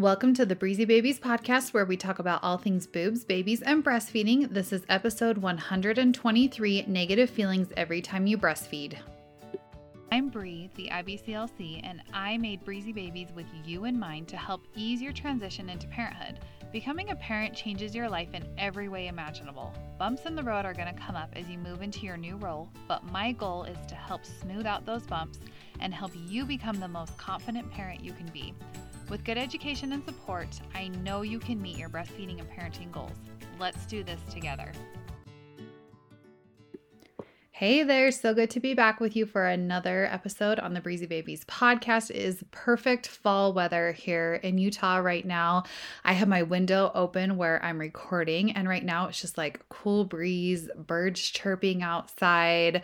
Welcome to the Breezy Babies podcast, where we talk about all things boobs, babies, and breastfeeding. This is episode 123 Negative Feelings Every Time You Breastfeed. I'm Bree, the IBCLC, and I made Breezy Babies with you in mind to help ease your transition into parenthood. Becoming a parent changes your life in every way imaginable. Bumps in the road are going to come up as you move into your new role, but my goal is to help smooth out those bumps and help you become the most confident parent you can be. With good education and support, I know you can meet your breastfeeding and parenting goals. Let's do this together. Hey there, so good to be back with you for another episode on the Breezy Babies podcast. It is perfect fall weather here in Utah right now. I have my window open where I'm recording, and right now it's just like cool breeze, birds chirping outside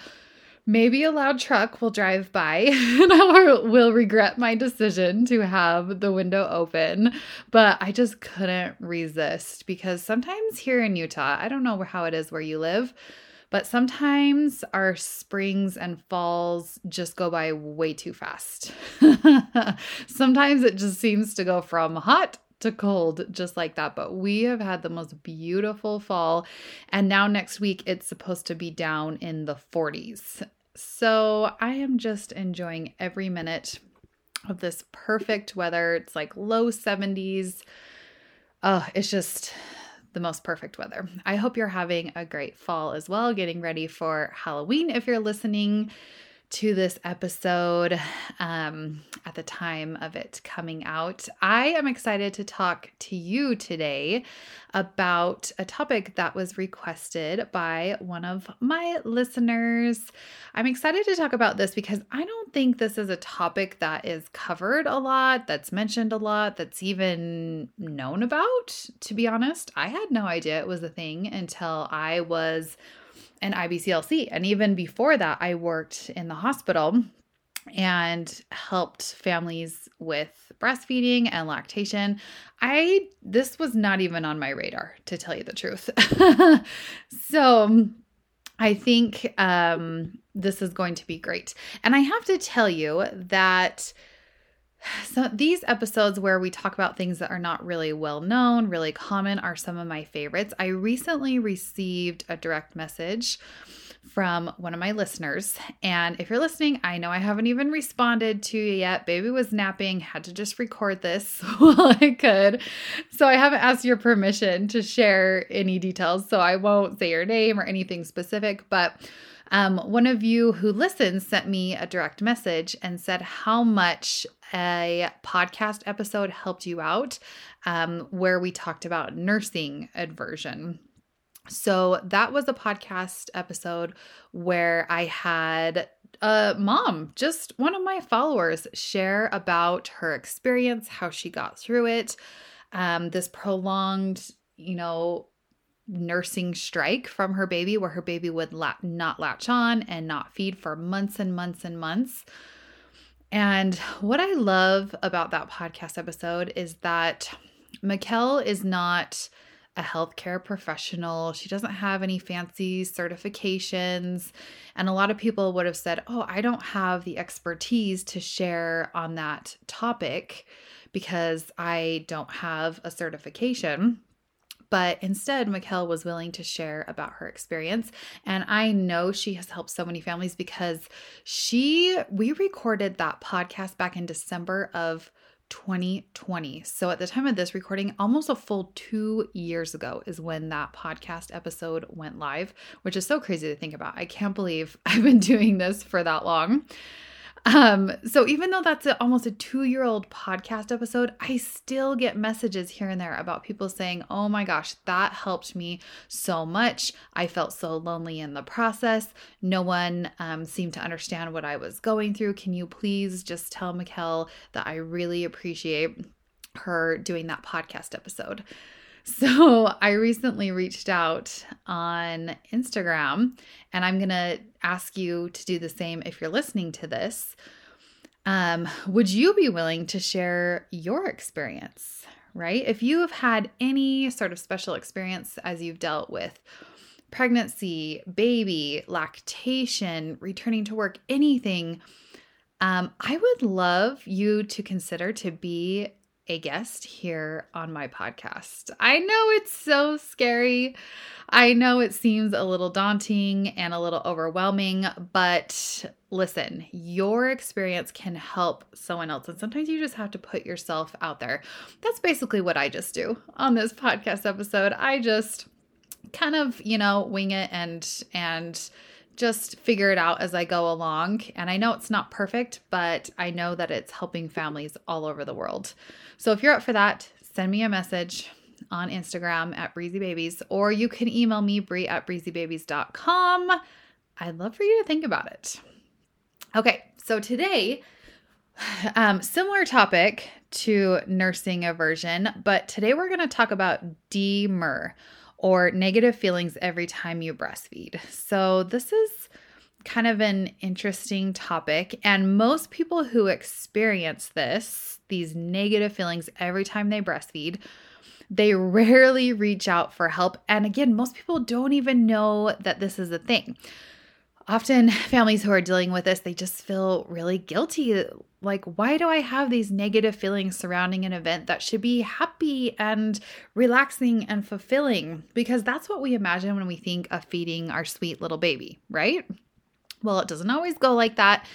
maybe a loud truck will drive by and I will regret my decision to have the window open. But I just couldn't resist because sometimes here in Utah, I don't know how it is where you live, but sometimes our springs and falls just go by way too fast. sometimes it just seems to go from hot to cold just like that. But we have had the most beautiful fall. And now next week it's supposed to be down in the 40s. So I am just enjoying every minute of this perfect weather. It's like low 70s. Oh, it's just the most perfect weather. I hope you're having a great fall as well, getting ready for Halloween if you're listening to this episode um, at the time of it coming out. I am excited to talk to you today about a topic that was requested by one of my listeners. I'm excited to talk about this because I don't think this is a topic that is covered a lot, that's mentioned a lot, that's even known about, to be honest. I had no idea it was a thing until I was an IBCLC. And even before that, I worked in the hospital and helped families with breastfeeding and lactation. I this was not even on my radar to tell you the truth. so I think um, this is going to be great. And I have to tell you that so, these episodes where we talk about things that are not really well known, really common, are some of my favorites. I recently received a direct message from one of my listeners. And if you're listening, I know I haven't even responded to you yet. Baby was napping, had to just record this while I could. So I haven't asked your permission to share any details. So I won't say your name or anything specific, but um, one of you who listens sent me a direct message and said how much a podcast episode helped you out um, where we talked about nursing aversion. So that was a podcast episode where I had a mom, just one of my followers, share about her experience, how she got through it, um, this prolonged, you know, nursing strike from her baby where her baby would la- not latch on and not feed for months and months and months. And what I love about that podcast episode is that Mikkel is not a healthcare professional. She doesn't have any fancy certifications. And a lot of people would have said, Oh, I don't have the expertise to share on that topic because I don't have a certification. But instead, Mikkel was willing to share about her experience. And I know she has helped so many families because she, we recorded that podcast back in December of 2020. So at the time of this recording, almost a full two years ago is when that podcast episode went live, which is so crazy to think about. I can't believe I've been doing this for that long. Um, so even though that's a, almost a two year old podcast episode, I still get messages here and there about people saying, Oh my gosh, that helped me so much. I felt so lonely in the process. No one um, seemed to understand what I was going through. Can you please just tell Mikkel that I really appreciate her doing that podcast episode? So I recently reached out on Instagram, and I'm going to ask you to do the same if you're listening to this. Um, would you be willing to share your experience, right? If you have had any sort of special experience as you've dealt with pregnancy, baby, lactation, returning to work, anything, um, I would love you to consider to be a guest here on my podcast. I know it's so scary. I know it seems a little daunting and a little overwhelming, but listen, your experience can help someone else. And sometimes you just have to put yourself out there. That's basically what I just do on this podcast episode. I just kind of, you know, wing it and, and, just figure it out as I go along. And I know it's not perfect, but I know that it's helping families all over the world. So if you're up for that, send me a message on Instagram at Breezy Babies, or you can email me, Bree at breezybabies.com. I'd love for you to think about it. Okay, so today, um, similar topic to nursing aversion, but today we're going to talk about DMER or negative feelings every time you breastfeed. So, this is kind of an interesting topic. And most people who experience this, these negative feelings every time they breastfeed, they rarely reach out for help. And again, most people don't even know that this is a thing. Often, families who are dealing with this, they just feel really guilty. Like, why do I have these negative feelings surrounding an event that should be happy and relaxing and fulfilling? Because that's what we imagine when we think of feeding our sweet little baby, right? Well, it doesn't always go like that.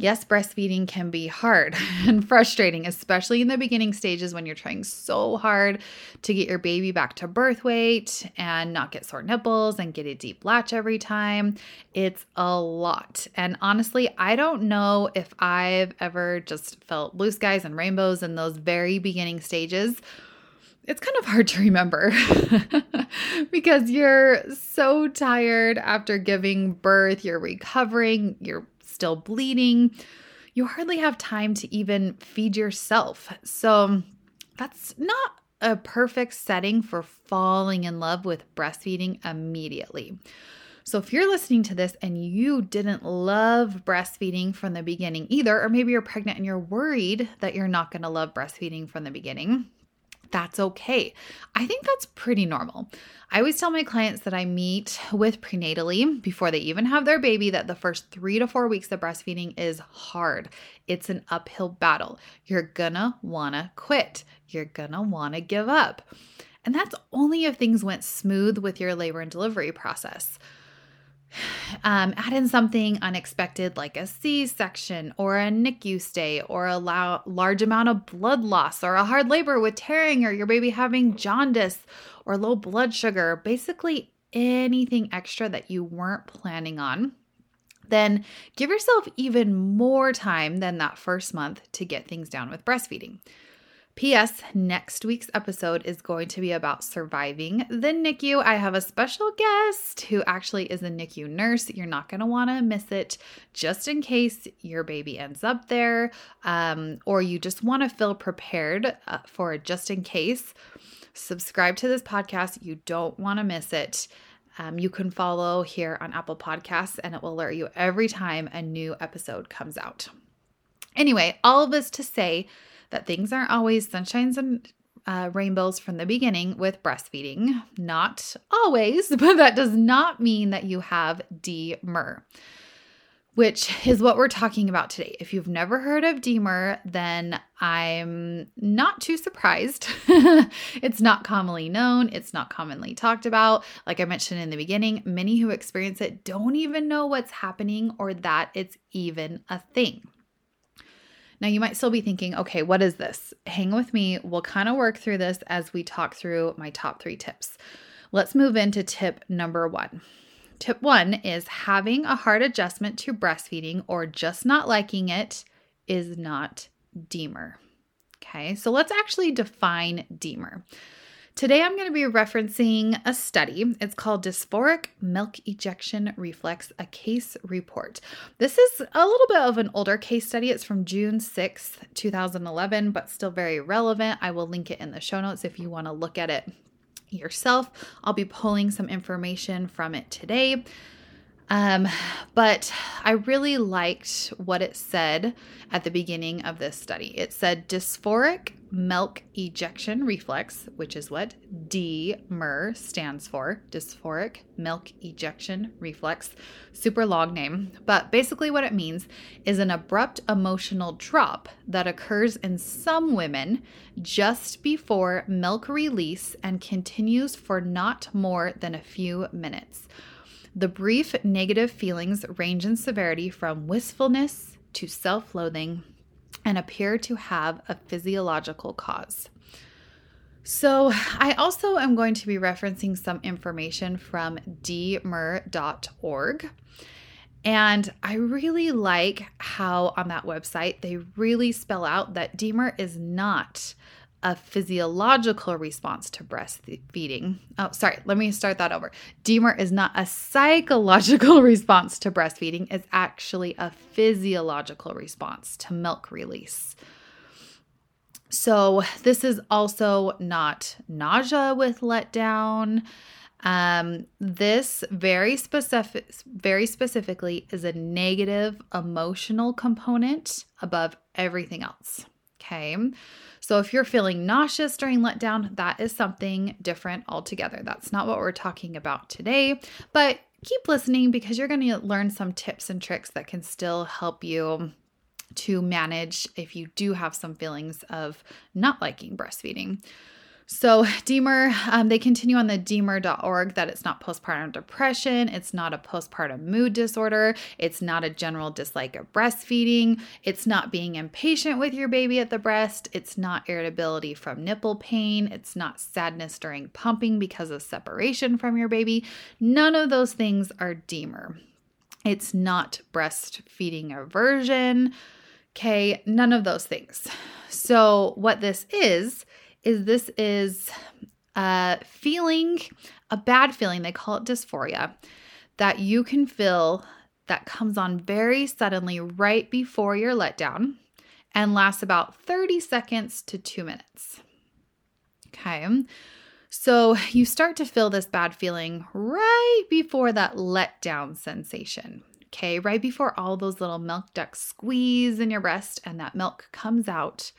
Yes, breastfeeding can be hard and frustrating, especially in the beginning stages when you're trying so hard to get your baby back to birth weight and not get sore nipples and get a deep latch every time. It's a lot. And honestly, I don't know if I've ever just felt blue skies and rainbows in those very beginning stages it's kind of hard to remember because you're so tired after giving birth, you're recovering, you're still bleeding. You hardly have time to even feed yourself. So that's not a perfect setting for falling in love with breastfeeding immediately. So, if you're listening to this and you didn't love breastfeeding from the beginning either, or maybe you're pregnant and you're worried that you're not going to love breastfeeding from the beginning, that's okay. I think that's pretty normal. I always tell my clients that I meet with prenatally before they even have their baby that the first three to four weeks of breastfeeding is hard. It's an uphill battle. You're gonna wanna quit, you're gonna wanna give up. And that's only if things went smooth with your labor and delivery process um, add in something unexpected like a C section or a NICU stay or a la- large amount of blood loss or a hard labor with tearing or your baby having jaundice or low blood sugar, basically anything extra that you weren't planning on. Then give yourself even more time than that first month to get things down with breastfeeding. P.S. Next week's episode is going to be about surviving the NICU. I have a special guest who actually is a NICU nurse. You're not going to want to miss it just in case your baby ends up there um, or you just want to feel prepared uh, for just in case. Subscribe to this podcast. You don't want to miss it. Um, you can follow here on Apple Podcasts and it will alert you every time a new episode comes out. Anyway, all of this to say, that things aren't always sunshines and uh, rainbows from the beginning with breastfeeding. Not always, but that does not mean that you have DMER, which is what we're talking about today. If you've never heard of DMER, then I'm not too surprised. it's not commonly known, it's not commonly talked about. Like I mentioned in the beginning, many who experience it don't even know what's happening or that it's even a thing. Now, you might still be thinking, okay, what is this? Hang with me. We'll kind of work through this as we talk through my top three tips. Let's move into tip number one. Tip one is having a hard adjustment to breastfeeding or just not liking it is not DMER. Okay, so let's actually define DMER. Today, I'm going to be referencing a study. It's called Dysphoric Milk Ejection Reflex, a case report. This is a little bit of an older case study. It's from June 6th, 2011, but still very relevant. I will link it in the show notes if you want to look at it yourself. I'll be pulling some information from it today. Um, but I really liked what it said at the beginning of this study. It said dysphoric milk ejection reflex, which is what DMER stands for dysphoric milk ejection reflex. Super long name, but basically what it means is an abrupt emotional drop that occurs in some women just before milk release and continues for not more than a few minutes. The brief negative feelings range in severity from wistfulness to self loathing and appear to have a physiological cause. So, I also am going to be referencing some information from dmer.org. And I really like how on that website they really spell out that DMER is not a physiological response to breastfeeding. Oh, sorry, let me start that over. DMER is not a psychological response to breastfeeding, it's actually a physiological response to milk release. So, this is also not nausea with letdown. Um, this very specific, very specifically is a negative emotional component above everything else. Okay. So if you're feeling nauseous during letdown, that is something different altogether. That's not what we're talking about today, but keep listening because you're going to learn some tips and tricks that can still help you to manage if you do have some feelings of not liking breastfeeding. So, DMER, um, they continue on the DMER.org that it's not postpartum depression, it's not a postpartum mood disorder, it's not a general dislike of breastfeeding, it's not being impatient with your baby at the breast, it's not irritability from nipple pain, it's not sadness during pumping because of separation from your baby. None of those things are DMER. It's not breastfeeding aversion. Okay, none of those things. So, what this is, is this is a feeling, a bad feeling, they call it dysphoria, that you can feel that comes on very suddenly right before your letdown and lasts about 30 seconds to two minutes. Okay. So you start to feel this bad feeling right before that letdown sensation. Okay. Right before all those little milk ducts squeeze in your breast and that milk comes out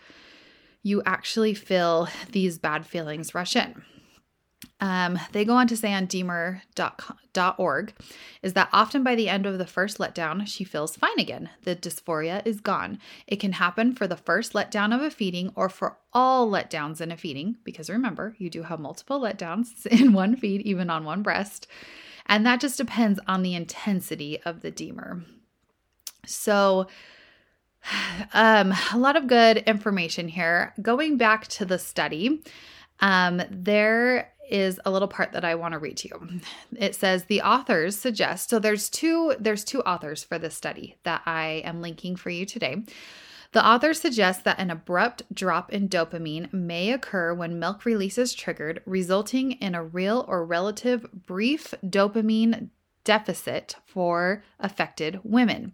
you actually feel these bad feelings rush in. Um, they go on to say on dmer.org is that often by the end of the first letdown, she feels fine again. The dysphoria is gone. It can happen for the first letdown of a feeding or for all letdowns in a feeding, because remember, you do have multiple letdowns in one feed, even on one breast. And that just depends on the intensity of the DMER. So, um, a lot of good information here. Going back to the study, um, there is a little part that I want to read to you. It says the authors suggest so there's two there's two authors for this study that I am linking for you today. The authors suggest that an abrupt drop in dopamine may occur when milk release is triggered, resulting in a real or relative brief dopamine deficit for affected women.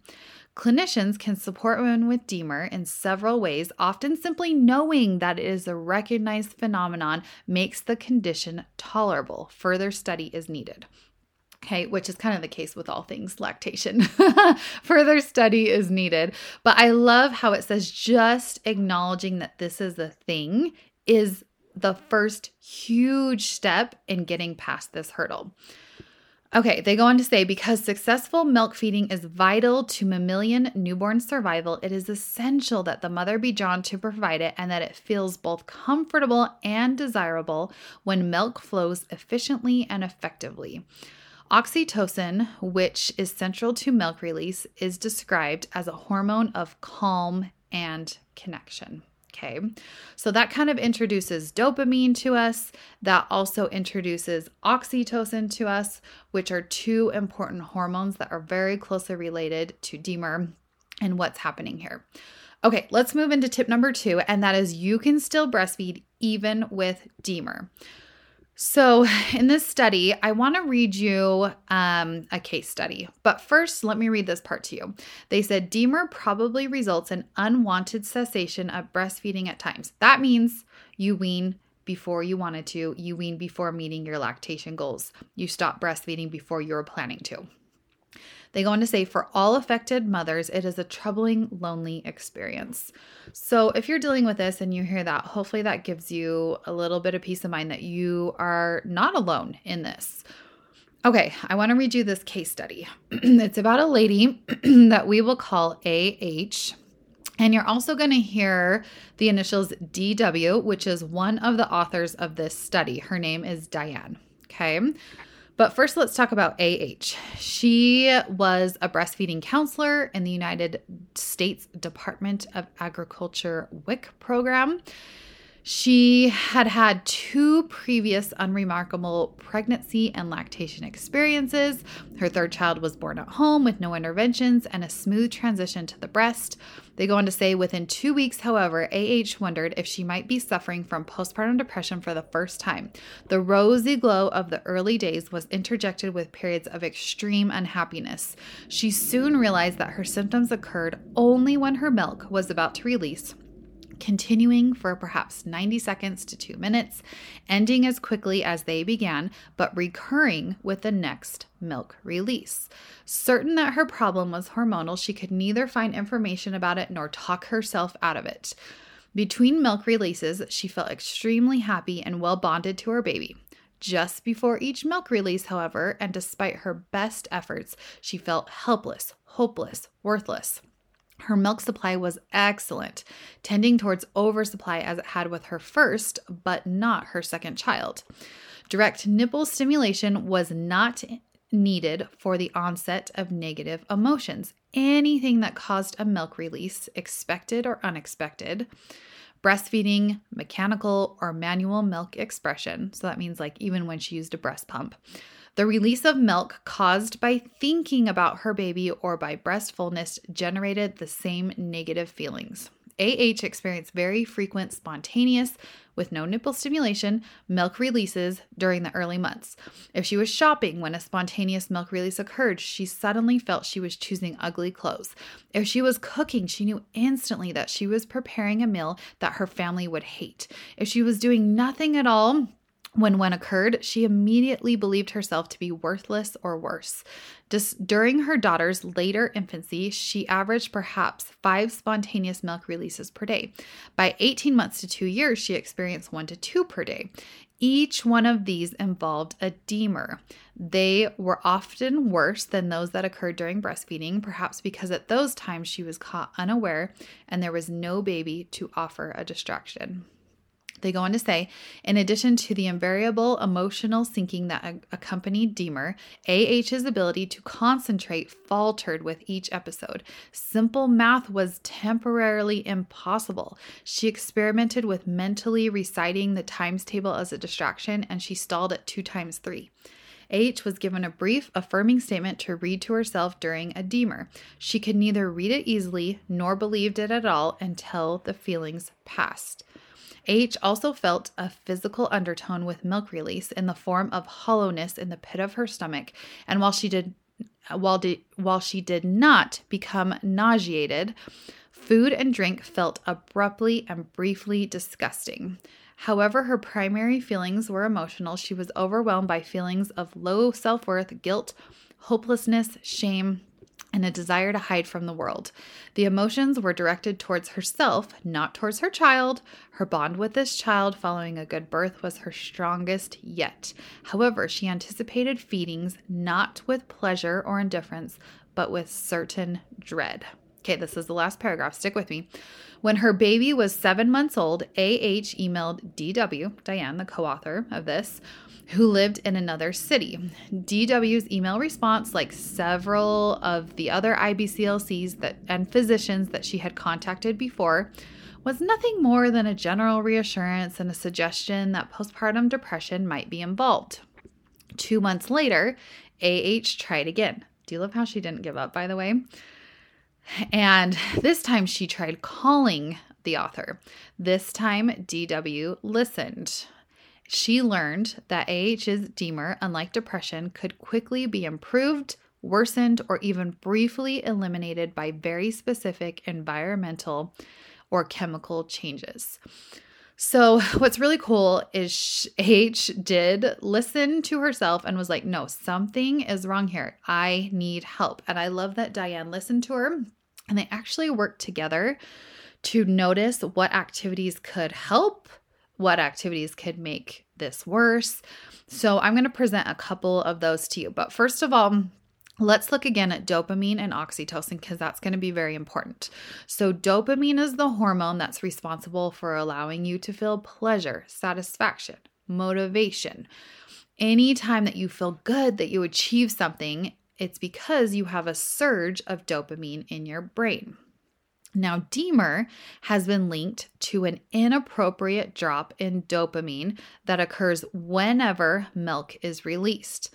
Clinicians can support women with DMER in several ways, often simply knowing that it is a recognized phenomenon makes the condition tolerable. Further study is needed. Okay, which is kind of the case with all things lactation. Further study is needed. But I love how it says just acknowledging that this is a thing is the first huge step in getting past this hurdle. Okay, they go on to say because successful milk feeding is vital to mammalian newborn survival, it is essential that the mother be drawn to provide it and that it feels both comfortable and desirable when milk flows efficiently and effectively. Oxytocin, which is central to milk release, is described as a hormone of calm and connection. Okay, so that kind of introduces dopamine to us. That also introduces oxytocin to us, which are two important hormones that are very closely related to DMER and what's happening here. Okay, let's move into tip number two, and that is you can still breastfeed even with DMER. So, in this study, I want to read you um, a case study. But first, let me read this part to you. They said DMER probably results in unwanted cessation of breastfeeding at times. That means you wean before you wanted to, you wean before meeting your lactation goals, you stop breastfeeding before you were planning to. They go on to say, for all affected mothers, it is a troubling, lonely experience. So, if you're dealing with this and you hear that, hopefully that gives you a little bit of peace of mind that you are not alone in this. Okay, I want to read you this case study. it's about a lady that we will call AH. And you're also going to hear the initials DW, which is one of the authors of this study. Her name is Diane. Okay. But first, let's talk about AH. She was a breastfeeding counselor in the United States Department of Agriculture WIC program. She had had two previous unremarkable pregnancy and lactation experiences. Her third child was born at home with no interventions and a smooth transition to the breast. They go on to say within two weeks, however, AH wondered if she might be suffering from postpartum depression for the first time. The rosy glow of the early days was interjected with periods of extreme unhappiness. She soon realized that her symptoms occurred only when her milk was about to release continuing for perhaps 90 seconds to two minutes, ending as quickly as they began, but recurring with the next milk release. Certain that her problem was hormonal, she could neither find information about it nor talk herself out of it. Between milk releases, she felt extremely happy and well bonded to her baby. Just before each milk release, however, and despite her best efforts, she felt helpless, hopeless, worthless. Her milk supply was excellent, tending towards oversupply as it had with her first, but not her second child. Direct nipple stimulation was not needed for the onset of negative emotions. Anything that caused a milk release, expected or unexpected, breastfeeding, mechanical or manual milk expression. So that means like even when she used a breast pump the release of milk caused by thinking about her baby or by breast fullness generated the same negative feelings. AH experienced very frequent spontaneous, with no nipple stimulation, milk releases during the early months. If she was shopping when a spontaneous milk release occurred, she suddenly felt she was choosing ugly clothes. If she was cooking, she knew instantly that she was preparing a meal that her family would hate. If she was doing nothing at all, when one occurred, she immediately believed herself to be worthless or worse. Just during her daughter's later infancy, she averaged perhaps five spontaneous milk releases per day. By 18 months to two years, she experienced one to two per day. Each one of these involved a DMER. They were often worse than those that occurred during breastfeeding, perhaps because at those times she was caught unaware and there was no baby to offer a distraction. They go on to say, in addition to the invariable emotional sinking that accompanied DMER, AH's ability to concentrate faltered with each episode. Simple math was temporarily impossible. She experimented with mentally reciting the times table as a distraction, and she stalled at two times three. H was given a brief, affirming statement to read to herself during a DMER. She could neither read it easily nor believed it at all until the feelings passed. H also felt a physical undertone with milk release in the form of hollowness in the pit of her stomach, and while she did while, while she did not become nauseated, food and drink felt abruptly and briefly disgusting. However, her primary feelings were emotional. She was overwhelmed by feelings of low self worth, guilt, hopelessness, shame, and a desire to hide from the world. The emotions were directed towards herself, not towards her child. Her bond with this child following a good birth was her strongest yet. However, she anticipated feedings not with pleasure or indifference, but with certain dread. Okay, this is the last paragraph. Stick with me. When her baby was seven months old, AH emailed DW, Diane, the co author of this, who lived in another city. DW's email response, like several of the other IBCLCs that, and physicians that she had contacted before, was nothing more than a general reassurance and a suggestion that postpartum depression might be involved. Two months later, AH tried again. Do you love how she didn't give up, by the way? And this time she tried calling the author. This time, DW listened. She learned that AH's DMER, unlike depression, could quickly be improved, worsened, or even briefly eliminated by very specific environmental or chemical changes. So, what's really cool is H did listen to herself and was like, no, something is wrong here. I need help. And I love that Diane listened to her and they actually worked together to notice what activities could help, what activities could make this worse. So, I'm going to present a couple of those to you. But first of all, Let's look again at dopamine and oxytocin because that's going to be very important. So, dopamine is the hormone that's responsible for allowing you to feel pleasure, satisfaction, motivation. Anytime that you feel good that you achieve something, it's because you have a surge of dopamine in your brain. Now, DMER has been linked to an inappropriate drop in dopamine that occurs whenever milk is released.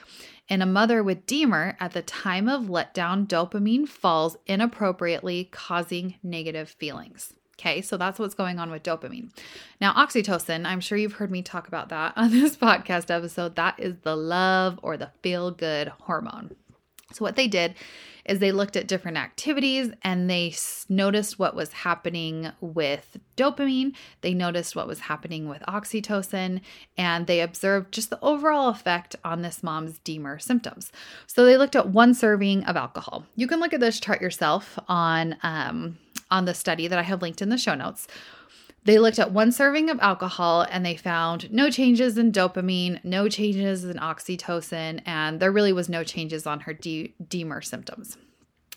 In a mother with DMER, at the time of letdown, dopamine falls inappropriately, causing negative feelings. Okay, so that's what's going on with dopamine. Now, oxytocin, I'm sure you've heard me talk about that on this podcast episode. That is the love or the feel good hormone. So, what they did is they looked at different activities and they noticed what was happening with dopamine, they noticed what was happening with oxytocin, and they observed just the overall effect on this mom's DMER symptoms. So they looked at one serving of alcohol. You can look at this chart yourself on um, on the study that I have linked in the show notes. They looked at one serving of alcohol and they found no changes in dopamine, no changes in oxytocin, and there really was no changes on her D- DMER symptoms.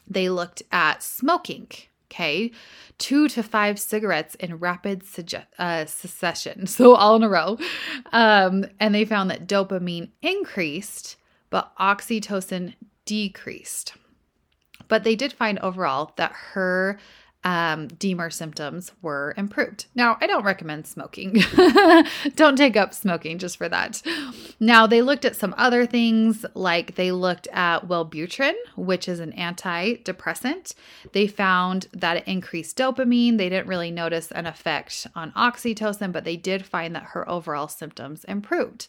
They looked at smoking, okay, two to five cigarettes in rapid suge- uh, succession, so all in a row. Um, and they found that dopamine increased, but oxytocin decreased. But they did find overall that her um, symptoms were improved. Now, I don't recommend smoking. don't take up smoking just for that. Now, they looked at some other things, like they looked at Wellbutrin, which is an antidepressant. They found that it increased dopamine. They didn't really notice an effect on oxytocin, but they did find that her overall symptoms improved.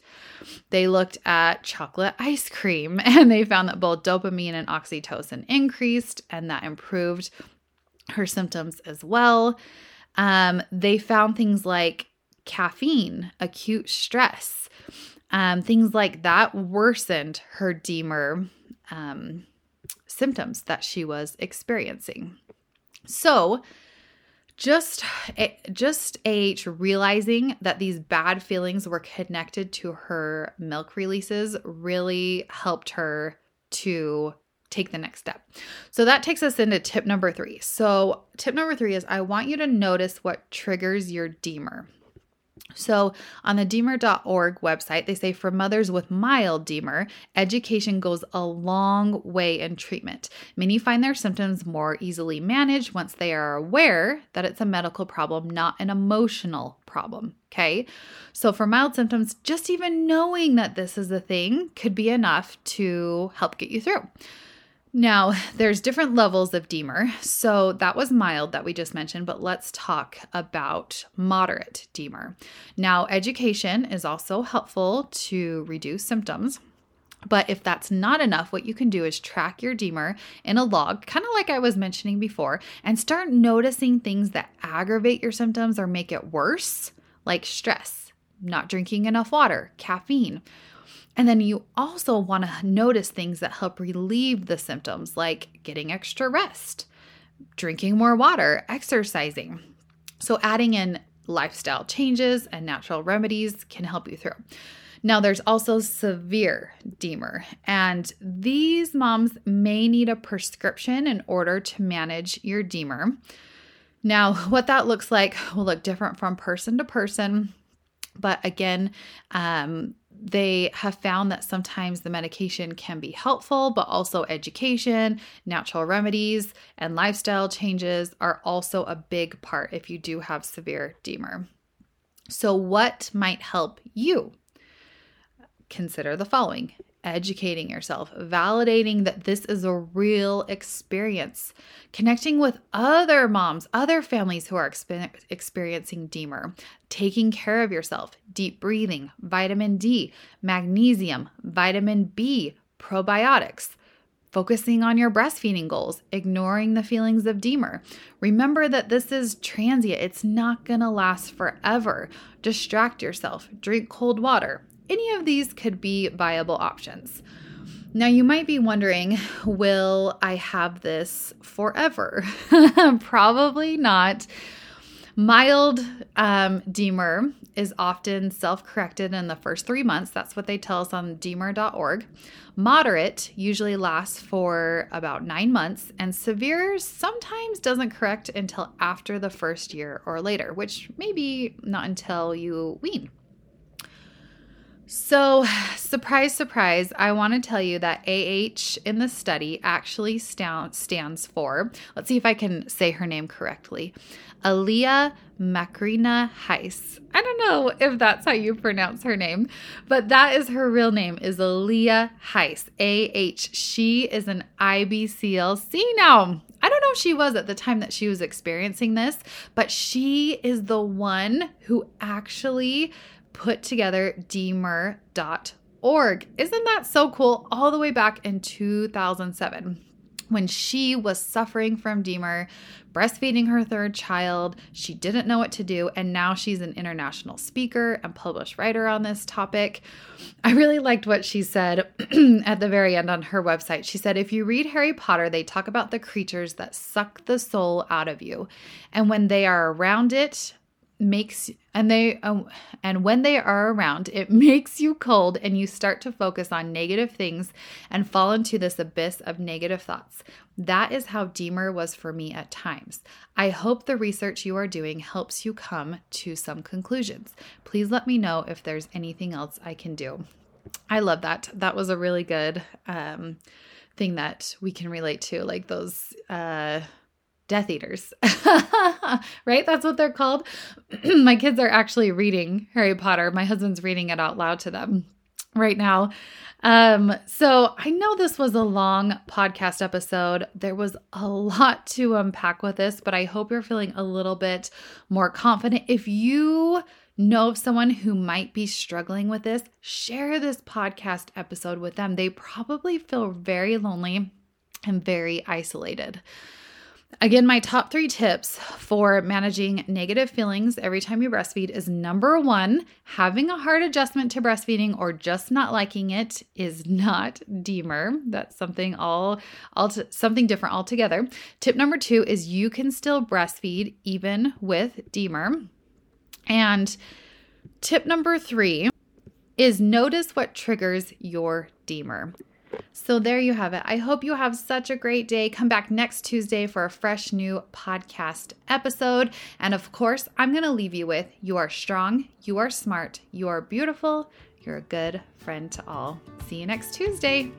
They looked at chocolate ice cream and they found that both dopamine and oxytocin increased, and that improved her symptoms as well. Um, they found things like caffeine, acute stress, um, things like that worsened her DMER um, symptoms that she was experiencing. So, just just a realizing that these bad feelings were connected to her milk releases really helped her to take the next step. So that takes us into tip number three. So, tip number three is I want you to notice what triggers your DMER. So, on the dmer.org website, they say for mothers with mild DMER, education goes a long way in treatment. Many find their symptoms more easily managed once they are aware that it's a medical problem, not an emotional problem. Okay. So, for mild symptoms, just even knowing that this is a thing could be enough to help get you through. Now, there's different levels of DMER. So that was mild that we just mentioned, but let's talk about moderate DMER. Now, education is also helpful to reduce symptoms. But if that's not enough, what you can do is track your DMER in a log, kind of like I was mentioning before, and start noticing things that aggravate your symptoms or make it worse, like stress, not drinking enough water, caffeine and then you also want to notice things that help relieve the symptoms, like getting extra rest, drinking more water, exercising. So, adding in lifestyle changes and natural remedies can help you through. Now, there's also severe DMER, and these moms may need a prescription in order to manage your DMER. Now, what that looks like will look different from person to person, but again, um, they have found that sometimes the medication can be helpful, but also education, natural remedies, and lifestyle changes are also a big part if you do have severe DMER. So, what might help you? Consider the following educating yourself, validating that this is a real experience, connecting with other moms, other families who are exp- experiencing DMER, taking care of yourself, deep breathing, vitamin D, magnesium, vitamin B, probiotics. focusing on your breastfeeding goals, ignoring the feelings of DMER. Remember that this is transient, it's not gonna last forever. Distract yourself, drink cold water. Any of these could be viable options. Now, you might be wondering, will I have this forever? Probably not. Mild um, DMER is often self corrected in the first three months. That's what they tell us on dmer.org. Moderate usually lasts for about nine months, and severe sometimes doesn't correct until after the first year or later, which maybe not until you wean. So, surprise, surprise, I want to tell you that AH in the study actually stands for, let's see if I can say her name correctly, Alia Macrina Heise. I don't know if that's how you pronounce her name, but that is her real name is Alia Heise. AH. She is an IBCLC now. I don't know if she was at the time that she was experiencing this, but she is the one who actually put together dmer.org. Isn't that so cool? All the way back in 2007 when she was suffering from DMER, breastfeeding her third child. She didn't know what to do, and now she's an international speaker and published writer on this topic. I really liked what she said at the very end on her website. She said, If you read Harry Potter, they talk about the creatures that suck the soul out of you. And when they are around it, makes and they um, and when they are around it makes you cold and you start to focus on negative things and fall into this abyss of negative thoughts. That is how DMER was for me at times. I hope the research you are doing helps you come to some conclusions. Please let me know if there's anything else i can do. I love that. That was a really good um, thing that we can relate to like those uh Death Eaters, right? That's what they're called. My kids are actually reading Harry Potter. My husband's reading it out loud to them right now. Um, so I know this was a long podcast episode. There was a lot to unpack with this, but I hope you're feeling a little bit more confident. If you know of someone who might be struggling with this, share this podcast episode with them. They probably feel very lonely and very isolated. Again, my top three tips for managing negative feelings every time you breastfeed is number one, having a hard adjustment to breastfeeding or just not liking it is not DMER. That's something all, all something different altogether. Tip number two is you can still breastfeed even with DMER. And tip number three is notice what triggers your DMER. So there you have it. I hope you have such a great day. Come back next Tuesday for a fresh new podcast episode. And of course, I'm going to leave you with you are strong, you are smart, you are beautiful, you're a good friend to all. See you next Tuesday.